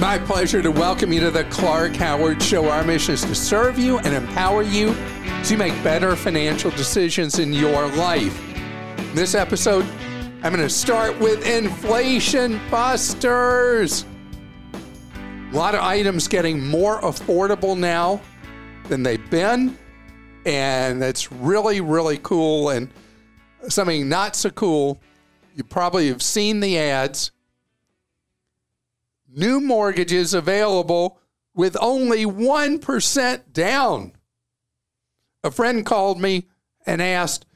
My pleasure to welcome you to the Clark Howard Show. Our mission is to serve you and empower you you make better financial decisions in your life. In this episode, I'm going to start with inflation busters. A lot of items getting more affordable now than they've been. And that's really, really cool. And something not so cool, you probably have seen the ads. New mortgages available with only 1% down. A friend called me and asked,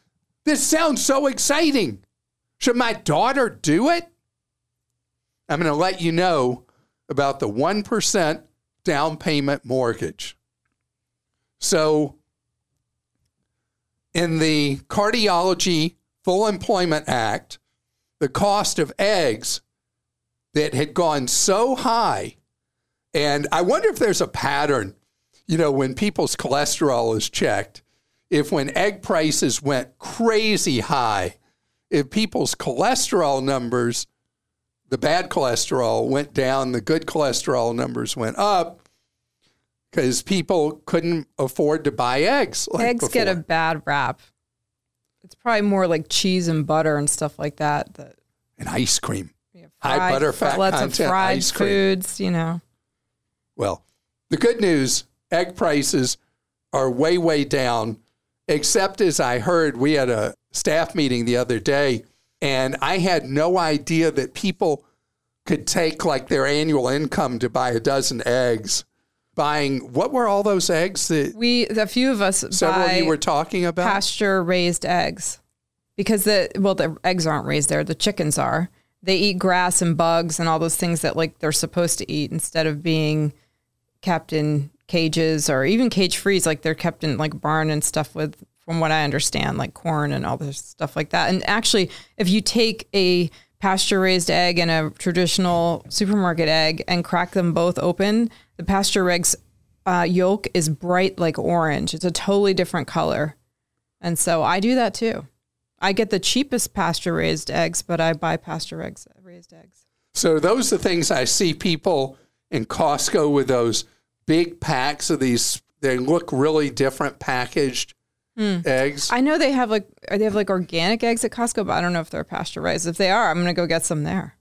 This sounds so exciting. Should my daughter do it? I'm going to let you know about the 1% down payment mortgage. So, in the Cardiology Full Employment Act, the cost of eggs that had gone so high, and I wonder if there's a pattern, you know, when people's cholesterol is checked, if when egg prices went crazy high, if people's cholesterol numbers the bad cholesterol went down, the good cholesterol numbers went up because people couldn't afford to buy eggs. Like Eggs before. get a bad rap. It's probably more like cheese and butter and stuff like that. That and ice cream. Know, High fried- butter fat lots content of fried foods. You know, Well, the good news egg prices are way, way down, except as I heard, we had a staff meeting the other day, and I had no idea that people could take like their annual income to buy a dozen eggs. Buying what were all those eggs that we a few of us several of you were talking about? pasture raised eggs because the well the eggs aren't raised there. The chickens are. They eat grass and bugs and all those things that like they're supposed to eat instead of being kept in cages or even cage freeze like they're kept in like barn and stuff with from what I understand like corn and all this stuff like that. And actually if you take a pasture raised egg and a traditional supermarket egg and crack them both open, the pasture eggs uh, yolk is bright like orange. It's a totally different color. And so I do that too. I get the cheapest pasture raised eggs, but I buy pasture eggs, raised eggs. So those are the things I see people in Costco with those big packs of these. They look really different packaged hmm. eggs. I know they have like they have like organic eggs at Costco, but I don't know if they're pasture raised. If they are, I'm gonna go get some there.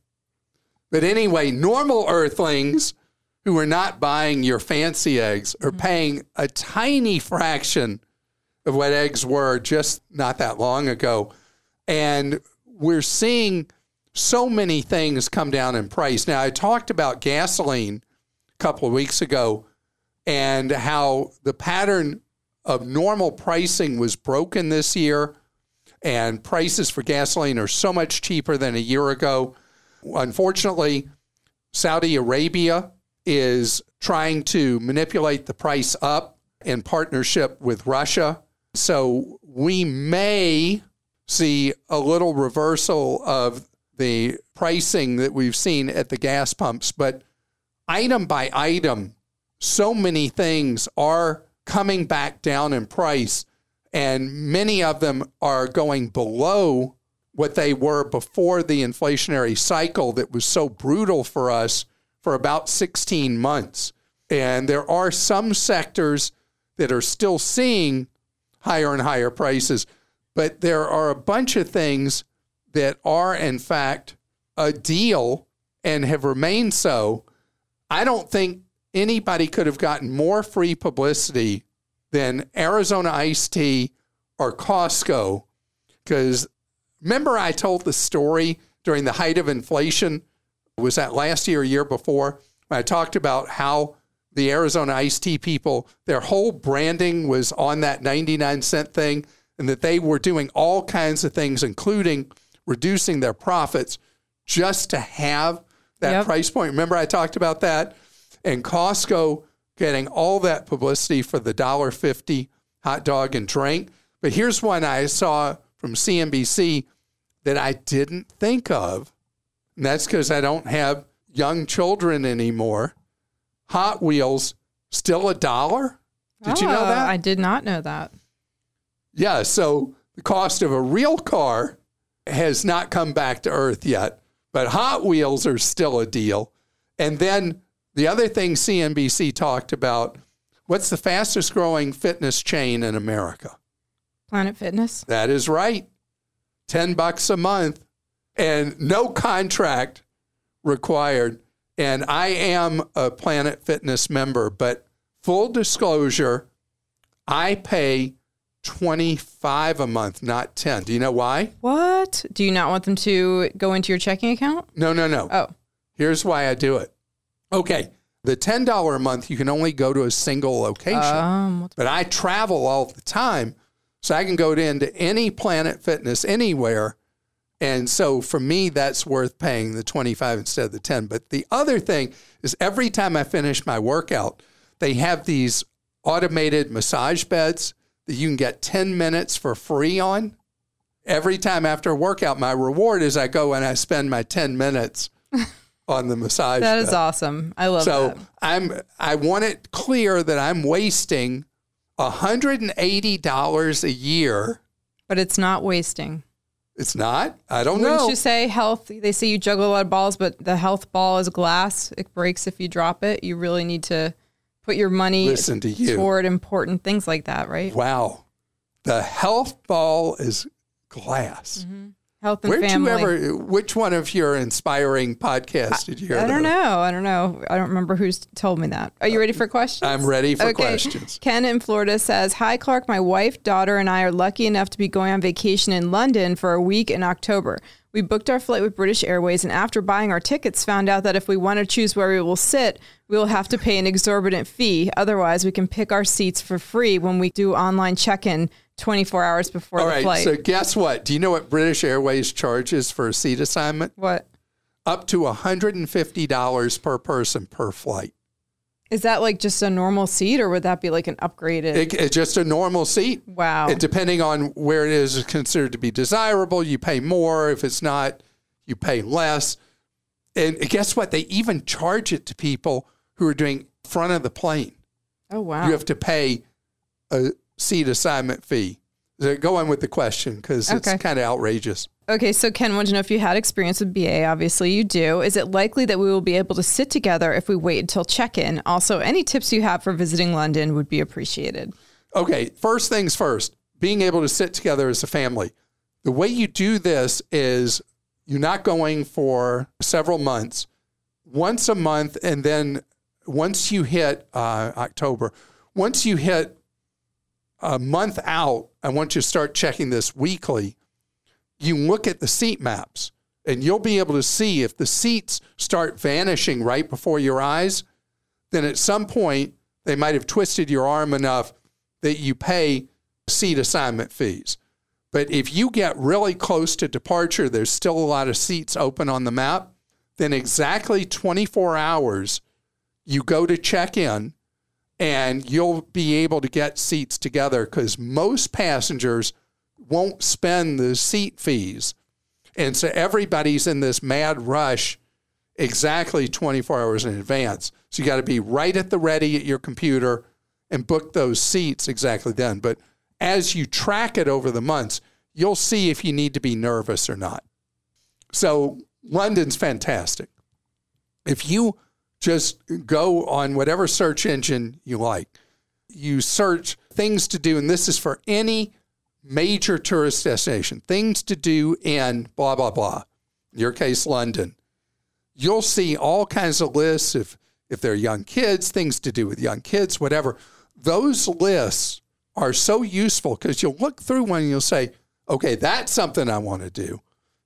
But anyway, normal earthlings who are not buying your fancy eggs are mm-hmm. paying a tiny fraction of what eggs were just not that long ago. And we're seeing so many things come down in price. Now, I talked about gasoline a couple of weeks ago and how the pattern of normal pricing was broken this year, and prices for gasoline are so much cheaper than a year ago. Unfortunately, Saudi Arabia is trying to manipulate the price up in partnership with Russia. So we may see a little reversal of the pricing that we've seen at the gas pumps. But item by item, so many things are coming back down in price, and many of them are going below what they were before the inflationary cycle that was so brutal for us for about 16 months. And there are some sectors that are still seeing higher and higher prices, but there are a bunch of things that are, in fact, a deal and have remained so. I don't think anybody could have gotten more free publicity than Arizona Iced Tea or Costco. Because remember, I told the story during the height of inflation was that last year or year before? When I talked about how the Arizona iced tea people, their whole branding was on that 99 cent thing, and that they were doing all kinds of things, including reducing their profits just to have that Yep. price point. Remember, I talked about that? And Costco getting all that publicity for the $1.50 hot dog and drink. But here's one I saw from CNBC that I didn't think of. And that's because I don't have young children anymore. Hot Wheels, still a dollar? Did you know Oh, that? I did not know that. Yeah, so the cost of a real car has not come back to earth yet, but Hot Wheels are still a deal. And then the other thing CNBC talked about what's the fastest growing fitness chain in America? Planet Fitness. That is right. 10 bucks a month and no contract required. And I am a Planet Fitness member, but full disclosure, I pay 25 a month, not 10. Do you know why? What? Do you not want them to go into your checking account? No, no, no. Oh, Here's why I do it. Okay, the $10 a month, you can only go to a single location. um, but I travel all the time, so I can go to into any Planet Fitness anywhere. And so for me, that's worth paying the 25 instead of the 10. But the other thing is every time I finish my workout, they have these automated massage beds that you can get 10 minutes for free on. Every time after a workout, my reward is I go and I spend my 10 minutes on the massage that bed. is awesome. I love So that. I'm I want it clear that I'm wasting $180 a year. But it's not wasting. It's not. I don't Wouldn't know. you say health? They say you juggle a lot of balls, but the health ball is glass. It breaks if you drop it. You really need to put your money Listen to you. toward important things like that, right? Wow. The health ball is glass. Mm-hmm. Health and Where'd family. you ever which one of your inspiring podcasts did you hear? I don't know. I don't know. I don't remember who's told me that. Are you ready for questions? I'm ready for questions. Ken in Florida says, Hi, Clark. My wife, daughter, and I are lucky enough to be going on vacation in London for a week in October. We booked our flight with British Airways, and after buying our tickets, found out that if we want to choose where we will sit, we will have to pay an exorbitant fee. Otherwise, we can pick our seats for free when we do online check in 24 hours before All the right. flight. So guess what? Do you know what British Airways charges for a seat assignment? what? Up to $150 per person per flight. Is that like just a normal seat, or would that be like an upgraded? It, it's just a normal seat. wow. And depending on where it is is considered to be desirable, you pay more. If it's not, you pay less. And guess what? They even charge it to people who are doing front of the plane. oh, wow. You have to pay a seat assignment fee. So go on with the question because it's kind of outrageous. Okay, so Ken wanted to know if you had experience with BA. Obviously, you do. Is it likely that we will be able to sit together if we wait until check in? Also, any tips you have for visiting London would be appreciated. Okay, first things first, being able to sit together as a family. The way you do this is you're not going for several months, once a month, and then once you hit uh, October, once you hit a month out, I want you to start checking this weekly. You look at the seat maps and you'll be able to see if the seats start vanishing right before your eyes, then at some point they might have twisted your arm enough that you pay seat assignment fees. But if you get really close to departure, there's still a lot of seats open on the map, then exactly 24 hours, you go to check in and you'll be able to get seats together because most passengers won't spend the seat fees. And so everybody's in this mad rush exactly 24 hours in advance. So you got to be right at the ready at your computer and book those seats exactly then. But as you track it over the months, you'll see if you need to be nervous or not. So London's fantastic. If you just go on whatever search engine you like, you search things to do, and this is for any major tourist destination, things to do in blah, blah, blah. In your case, London. You'll see all kinds of lists of if they're young kids, things to do with young kids, whatever. Those lists are so useful because you'll look through one and you'll say, okay, that's something I want to do.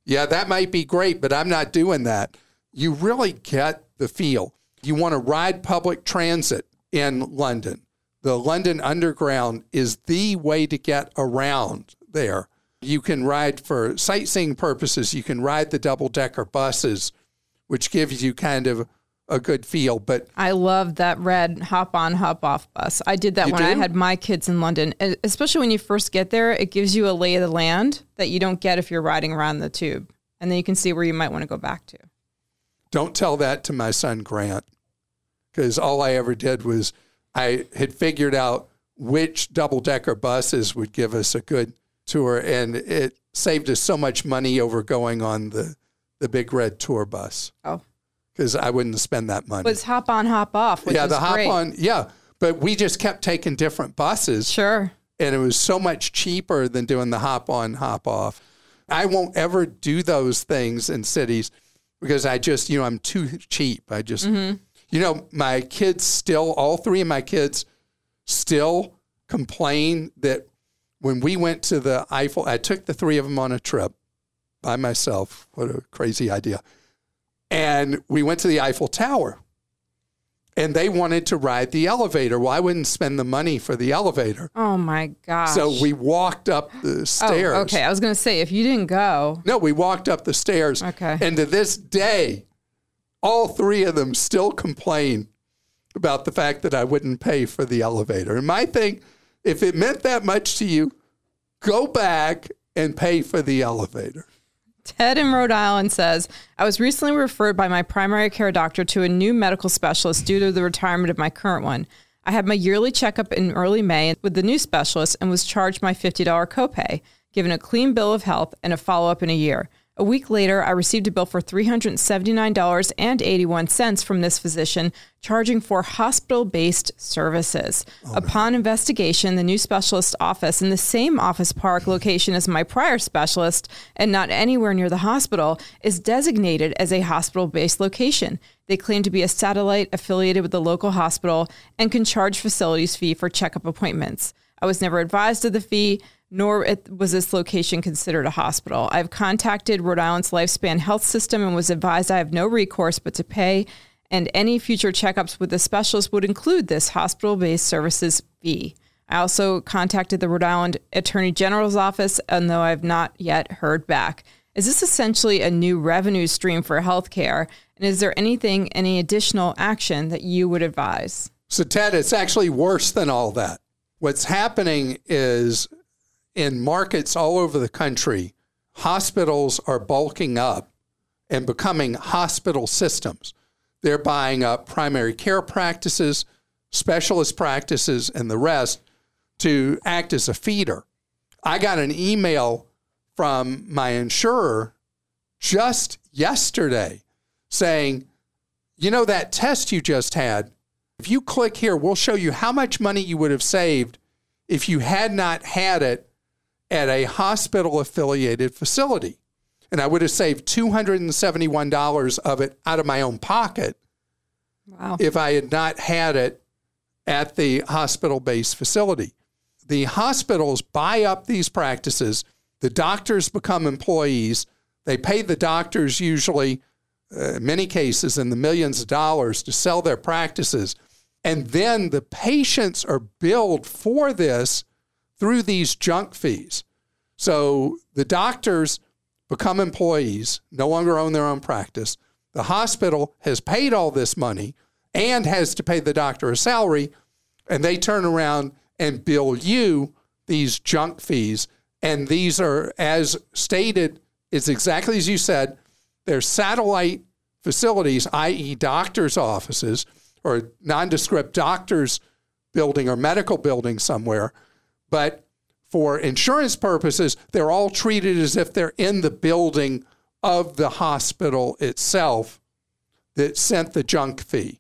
Yeah, that might be great, but I'm not doing that. You really get the feel. You want to ride public transit in London. The London Underground is the way to get around there. You can ride for sightseeing purposes, you can ride the double decker buses which gives you kind of a good feel. But I love that red hop on, hop off bus. I did that when I had my kids in London. Especially when you first get there, it gives you a lay of the land that you don't get if you're riding around the tube. And then you can see where you might want to go back to. Don't tell that to my son Grant, because all I ever did was I had figured out which double decker buses would give us a good tour, and it saved us so much money over going on the the big red tour bus Oh, because I wouldn't spend that money. it's hop on, hop off. Which yeah, the hop great. on, yeah. But we just kept taking different buses, Sure. and it was so much cheaper than doing the hop on, hop off. I won't ever do those things in cities because I just, you know, I'm too cheap. I just, mm-hmm. you know, my kids still, all three of my kids still complain that when we went to the Eiffel, I took the three of them on a trip by myself. What a crazy idea. And we went to the Eiffel Tower and they wanted to ride the elevator. Well, I wouldn't spend the money for the elevator. Oh my gosh. So we walked up the stairs. Oh, stairs. okay. I was going to say, if you didn't go, No, we walked up the stairs. Okay. And to this day, all three of them still complain about the fact that I wouldn't pay for the elevator. And my thing, if it meant that much to you, go back and pay for the elevator. Ted in Rhode Island says, I was recently referred by my primary care doctor to a new medical specialist due to the retirement of my current one. I had my yearly checkup in early May with the new specialist and was charged my $50 copay, given a clean bill of health and a follow up in a year. A week later, I received a bill for $379.81 from this physician, charging for hospital based services. Oh, Upon investigation, the new specialist office in the same office park location as my prior specialist and not anywhere near the hospital is designated as a hospital based location. They claim to be a satellite affiliated with the local hospital and can charge facilities fee for checkup appointments. I was never advised of the fee, nor was this location considered a hospital. I've contacted Rhode Island's Lifespan Health System and was advised I have no recourse but to pay, and any future checkups with the specialist would include this hospital based services fee. I also contacted the Rhode Island Attorney General's office, and though I've not yet heard back. Is this essentially a new revenue stream for healthcare? And is there anything, any additional action that you would advise? So, Ted, it's actually worse than all that. What's happening is in markets all over the country, hospitals are bulking up and becoming hospital systems. They're buying up primary care practices, specialist practices, and the rest to act as a feeder. I got an email from my insurer just yesterday saying, you know, that test you just had, if you click here, we'll show you how much money you would have saved if you had not had it at a hospital affiliated facility. And I would have saved $271 of it out of my own pocket Wow. if I had not had it at the hospital based facility. The hospitals buy up these practices, the doctors become employees, they pay the doctors usually, uh, in many cases, in the millions of dollars to sell their practices. And then the patients are billed for this through these junk fees. So the doctors become employees, no longer own their own practice. The hospital has paid all this money and has to pay the doctor a salary, and they turn around and bill you these junk fees. And these are, as stated, it's exactly as you said, they're satellite facilities, i.e., doctors' offices or nondescript doctors' building or medical building somewhere. But for insurance purposes, they're all treated as if they're in the building of the hospital itself that sent the junk fee.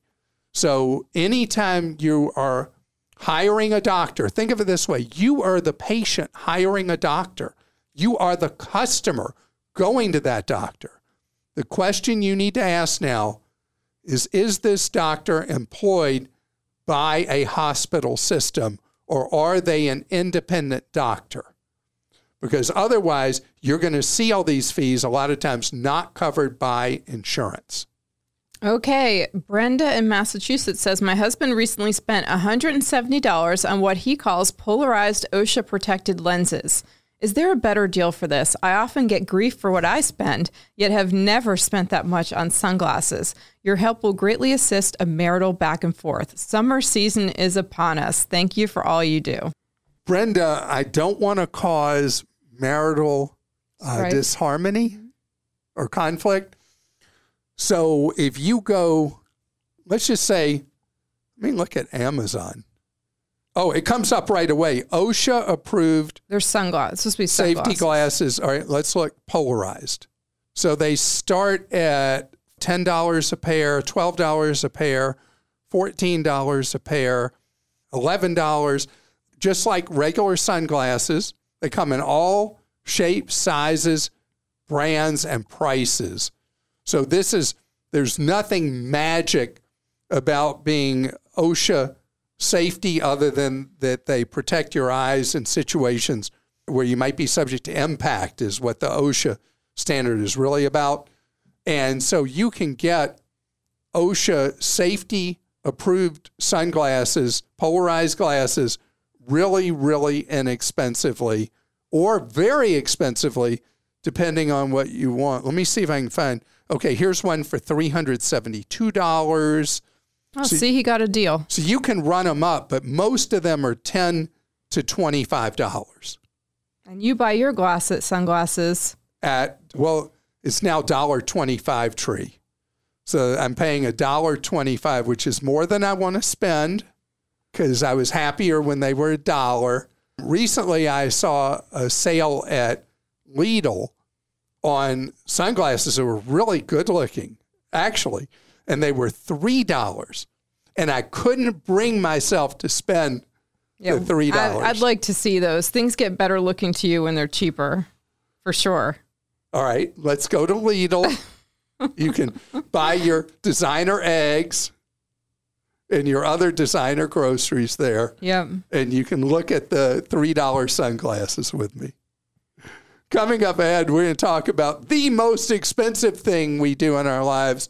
So anytime you are hiring a doctor, think of it this way you are the patient hiring a doctor, you are the customer going to that doctor. The question you need to ask now is Is this doctor employed by a hospital system or are they an independent doctor? Because otherwise, you're going to see all these fees a lot of times not covered by insurance. Okay, Brenda in Massachusetts says my husband recently spent $170 on what he calls polarized OSHA protected lenses. Is there a better deal for this? I often get grief for what I spend, yet have never spent that much on sunglasses. Your help will greatly assist a marital back and forth. Summer season is upon us. Thank you for all you do. Brenda, I don't want to cause marital uh, Right. disharmony or conflict. So if you go, let's just say, I mean, look at Amazon. Oh, it comes up right away. OSHA approved There's sunglasses. Supposed to be safety glasses. All right, let's look polarized. So they start at $10 a pair, $12 a pair, $14 a pair, $11, just like regular sunglasses. They come in all shapes, sizes, brands, and prices. So this is, there's nothing magic about being OSHA safety other than that they protect your eyes in situations where you might be subject to impact is what the OSHA standard is really about. And so you can get OSHA safety approved sunglasses, polarized glasses, really, really inexpensively or very expensively, depending on what you want. Let me see if I can find. Okay, here's one for $372. Oh, see, he got a deal. So you can run them up, but most of them are 10 to $25 And you buy your glasses, at sunglasses. at, well, it's now $1.25 tree. So I'm paying $1.25, which is more than I want to spend because I was happier when they were a dollar. Recently, I saw a sale at Lidl on sunglasses that were really good looking, actually, and they were $3. And I couldn't bring myself to spend the $3. I, I'd like to see those. Things get better looking to you when they're cheaper, for sure. All right, let's go to Lidl. you can buy your designer eggs and your other designer groceries there, Yep. and you can look at the $3 sunglasses with me. Coming up ahead, we're going to talk about the most expensive thing we do in our lives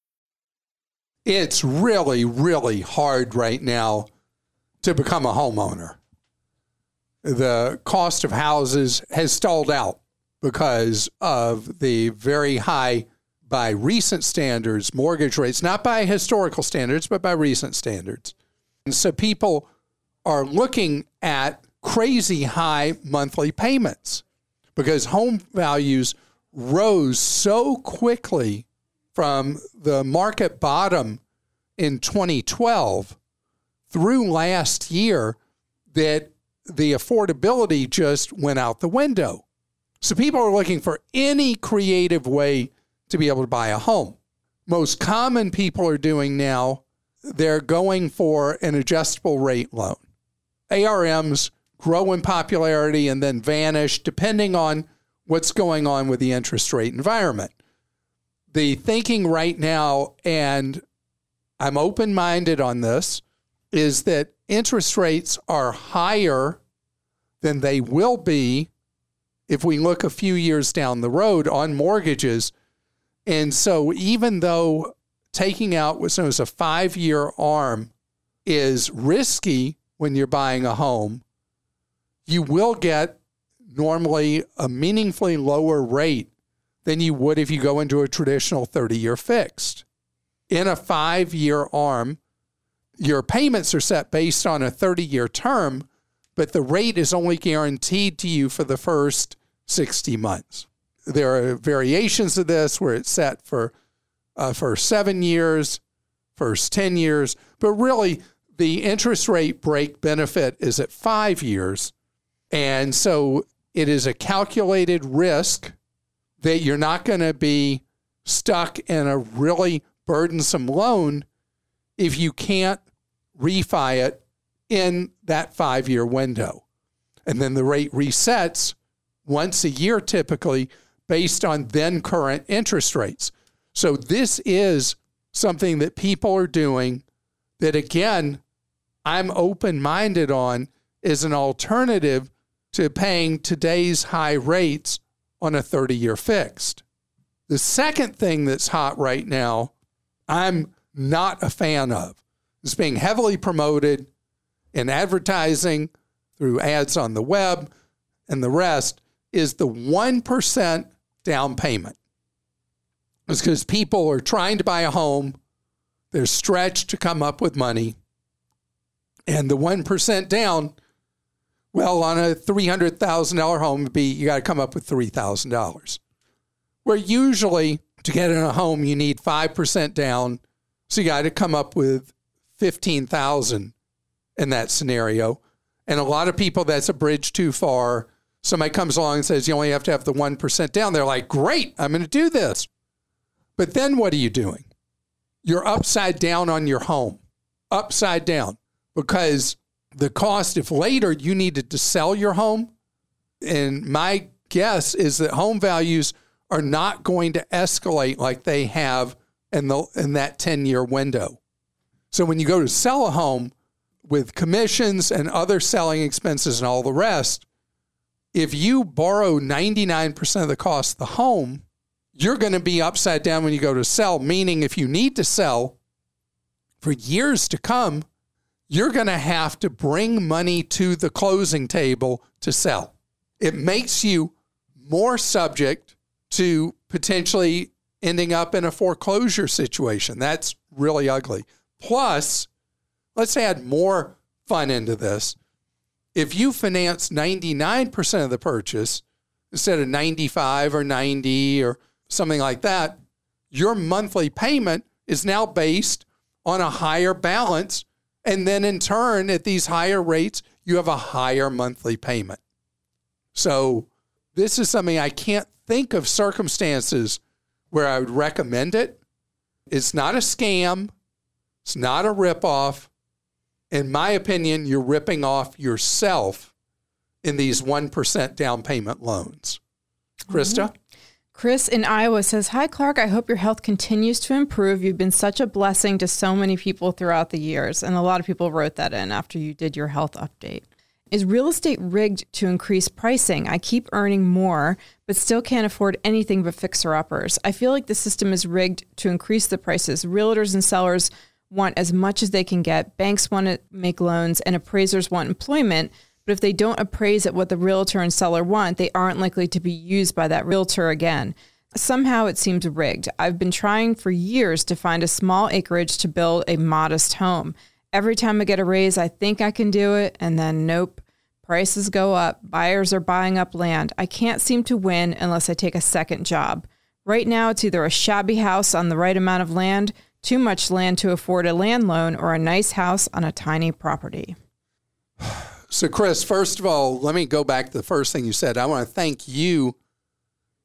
It's really, really hard right now to become a homeowner. The cost of houses has stalled out because of the very high, by recent standards, mortgage rates, not by historical standards, but by recent standards. And so people are looking at crazy high monthly payments because home values rose so quickly from the market bottom in 2012 through last year that the affordability just went out the window. So people are looking for any creative way to be able to buy a home. Most common people are doing now, they're going for an adjustable rate loan. ARMs grow in popularity and then vanish depending on what's going on with the interest rate environment the thinking right now, and I'm open minded on this, is that interest rates are higher than they will be if we look a few years down the road on mortgages. And so, even though taking out what's known as a five year ARM is risky when you're buying a home, you will get normally a meaningfully lower rate than you would if you go into a traditional 30 year fixed. In a five year ARM, your payments are set based on a 30 year term, but the rate is only guaranteed to you for the first 60 months. There are variations of this where it's set for uh, for seven years, first 10 years, but really the interest rate break benefit is at five years. And so it is a calculated risk that you're not going to be stuck in a really burdensome loan if you can't refi it in that five year window. And then the rate resets once a year typically based on then current interest rates. So this is something that people are doing that, again, I'm open minded on as an alternative to paying today's high rates on a 30 year fixed. The second thing that's hot right now, I'm not a fan of. It's being heavily promoted in advertising through ads on the web and the rest is the 1% down payment. It's because people are trying to buy a home, they're stretched to come up with money, and the 1% down, well, on a $300,000 home, be you got to come up with $3,000. Where usually to get in a home, you need 5% down. So you got to come up with 15,000 in that scenario. And a lot of people, that's a bridge too far. Somebody comes along and says, you only have to have the 1% down. They're like, great, I'm going to do this. But then what are you doing? You're upside down on your home, upside down, because the cost, if later you needed to sell your home, and my guess is that home values are not going to escalate like they have in, the, in that 10 year window. So when you go to sell a home with commissions and other selling expenses and all the rest, if you borrow 99% of the cost of the home, you're going to be upside down when you go to sell, meaning if you need to sell for years to come, you're going to have to bring money to the closing table to sell. It makes you more subject to potentially ending up in a foreclosure situation. That's really ugly. Plus, let's add more fun into this. If you finance 99% of the purchase instead of 95 or 90 or something like that, your monthly payment is now based on a higher balance. And then in turn, at these higher rates, you have a higher monthly payment. So, this is something I can't think of circumstances where I would recommend it. It's not a scam, it's not a ripoff. In my opinion, you're ripping off yourself in these 1% down payment loans. Christa? Mm-hmm. Chris in Iowa says, Hi, Clark. I hope your health continues to improve. You've been such a blessing to so many people throughout the years. And a lot of people wrote that in after you did your health update. Is real estate rigged to increase pricing? I keep earning more, but still can't afford anything but fixer uppers. I feel like the system is rigged to increase the prices. Realtors and sellers want as much as they can get, banks want to make loans, and appraisers want employment. But if they don't appraise at what the realtor and seller want, they aren't likely to be used by that realtor again. Somehow it seems rigged. I've been trying for years to find a small acreage to build a modest home. Every time I get a raise, I think I can do it, and then nope. Prices go up, buyers are buying up land. I can't seem to win unless I take a second job. Right now, it's either a shabby house on the right amount of land, too much land to afford a land loan, or a nice house on a tiny property. So, Chris, first of all, let me go back to the first thing you said. I want to thank you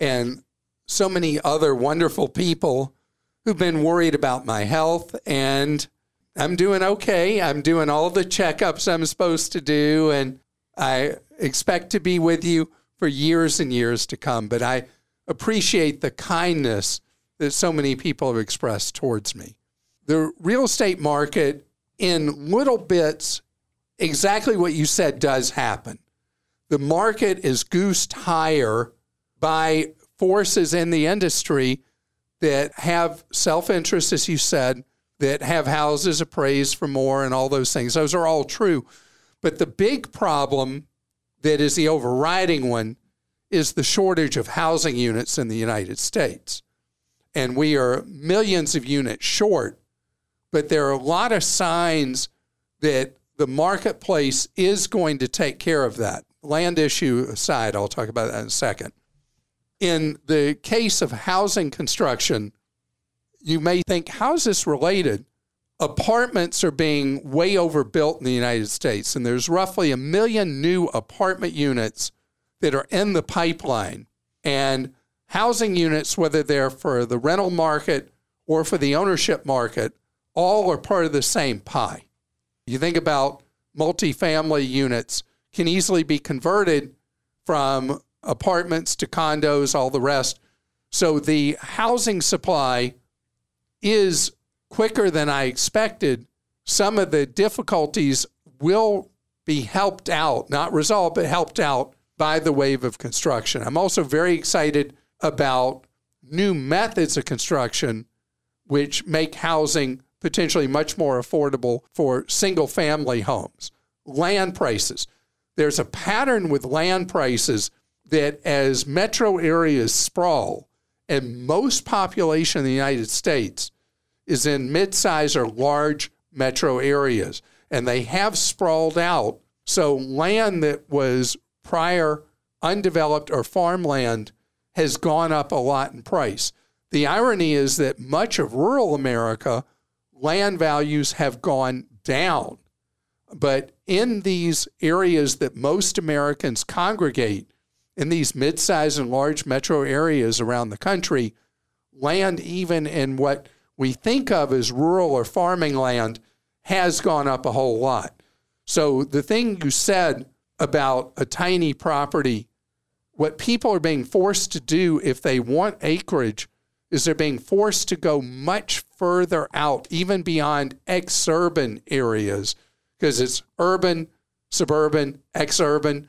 and so many other wonderful people who've been worried about my health. And I'm doing okay. I'm doing all the checkups I'm supposed to do. And I expect to be with you for years and years to come. But I appreciate the kindness that so many people have expressed towards me. The real estate market, in little bits, exactly what you said does happen. The market is goosed higher by forces in the industry that have self interest, as you said, that have houses appraised for more and all those things. Those are all true. But the big problem that is the overriding one is the shortage of housing units in the United States. And we are millions of units short, but there are a lot of signs that the marketplace is going to take care of that. land issue aside, I'll talk about that in a second. In the case of housing construction, you may think, how is this related? Apartments are being way overbuilt in the United States, and there's roughly a million new apartment units that are in the pipeline. And housing units, whether they're for the rental market or for the ownership market, all are part of the same pie. You think about multifamily units can easily be converted from apartments to condos, all the rest. So the housing supply is quicker than I expected. Some of the difficulties will be helped out, not resolved, but helped out by the wave of construction. I'm also very excited about new methods of construction which make housing potentially much more affordable for single family homes. Land prices. There's a pattern with land prices that as metro areas sprawl, and most population in the United States is in mid-size or large metro areas, and they have sprawled out. So land that was prior undeveloped or farmland has gone up a lot in price. The irony is that much of rural America, land values have gone down. But in these areas that most Americans congregate, in these mid sized and large metro areas around the country, land, even in what we think of as rural or farming land, has gone up a whole lot. So the thing you said about a tiny property, what people are being forced to do if they want acreage is they're being forced to go much further out, even beyond exurban areas, because it's urban, suburban, exurban,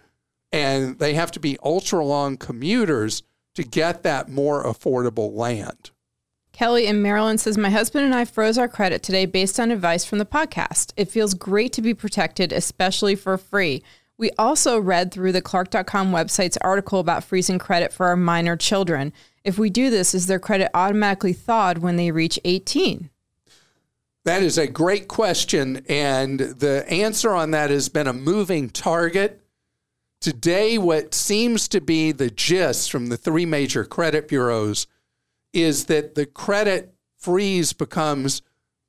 and they have to be ultra long commuters to get that more affordable land. Kelly in Maryland says, My husband and I froze our credit today based on advice from the podcast. It feels great to be protected, especially for free. We also read through the Clark.com website's article about freezing credit for our minor children. If we do this, is their credit automatically thawed when they reach 18? That is a great question. And the answer on that has been a moving target. Today, what seems to be the gist from the three major credit bureaus is that the credit freeze becomes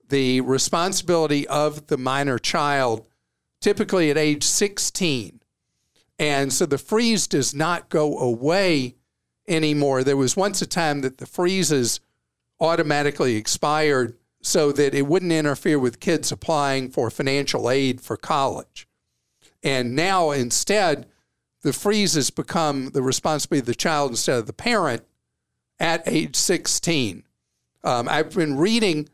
the responsibility of the minor child, typically at age 16. And so the freeze does not go away anymore. There was once a time that the freezes automatically expired so that it wouldn't interfere with kids applying for financial aid for college. And now instead, the freeze has become the responsibility of the child instead of the parent at age 16. Um, I've been reading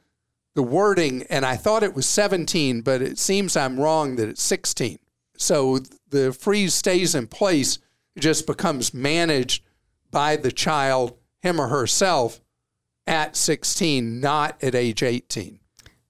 the wording and I thought it was 17, but it seems I'm wrong that it's 16. So the freeze stays in place, it just becomes managed by the child, him or herself, at 16, not at age 18.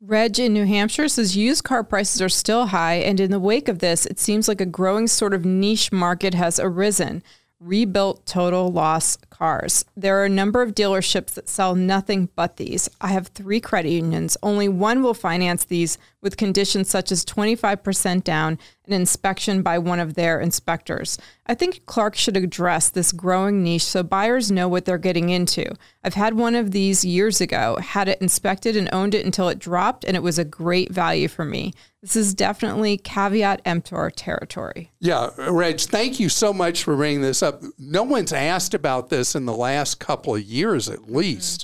Reg in New Hampshire says used car prices are still high, and in the wake of this, it seems like a growing sort of niche market has arisen rebuilt total loss cars. There are a number of dealerships that sell nothing but these. I have three credit unions. Only one will finance these with conditions such as 25% down and inspection by one of their inspectors. I think Clark should address this growing niche so buyers know what they're getting into. I've had one of these years ago, had it inspected and owned it until it dropped, and it was a great value for me. This is definitely caveat emptor territory. Yeah, Reg, thank you so much for bringing this up. No one's asked about this in the last couple of years, at least.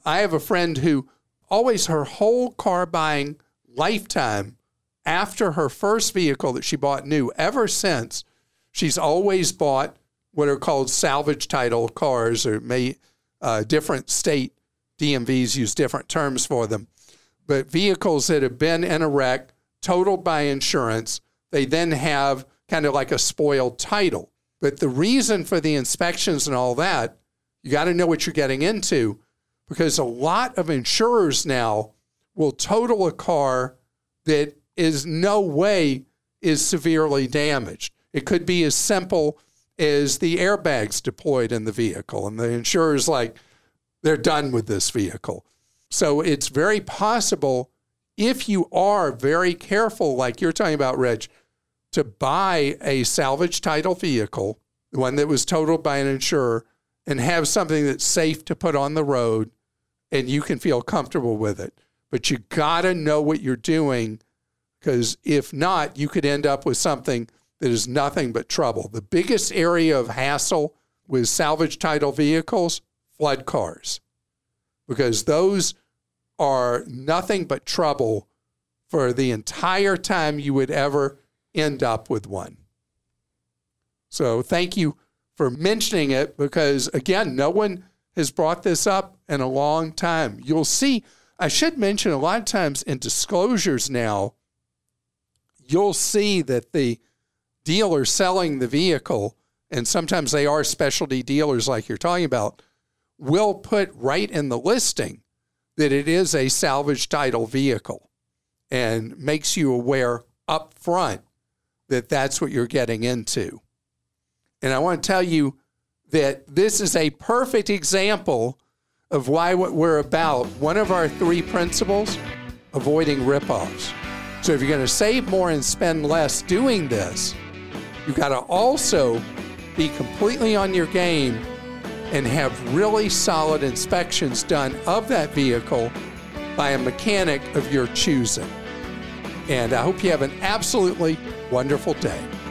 Mm-hmm. I have a friend who always her whole car buying lifetime after her first vehicle that she bought new, ever since, she's always bought what are called salvage title cars, or may uh, different state DMVs use different terms for them. But vehicles that have been in a wreck, totaled by insurance, they then have kind of like a spoiled title. But the reason for the inspections and all that, you got to know what you're getting into because a lot of insurers now will total a car that is no way is severely damaged. It could be as simple as the airbags deployed in the vehicle, and the insurer's like, they're done with this vehicle. So it's very possible if you are very careful, like you're talking about, Reg, to buy a salvage title vehicle, one that was totaled by an insurer, and have something that's safe to put on the road and you can feel comfortable with it. But you got to know what you're doing because if not, you could end up with something that is nothing but trouble. The biggest area of hassle with salvage title vehicles, flood cars, because those are nothing but trouble for the entire time you would ever end up with one. So thank you for mentioning it because, again, no one has brought this up in a long time. You'll see, I should mention a lot of times in disclosures now, you'll see that the dealer selling the vehicle, and sometimes they are specialty dealers like you're talking about, will put right in the listing that it is a salvage title vehicle and makes you aware up front that that's what you're getting into. And I want to tell you that this is a perfect example of why what we're about. One of our three principles avoiding ripoffs. So if you're going to save more and spend less doing this, you've got to also be completely on your game and have really solid inspections done of that vehicle by a mechanic of your choosing. And I hope you have an absolutely wonderful day.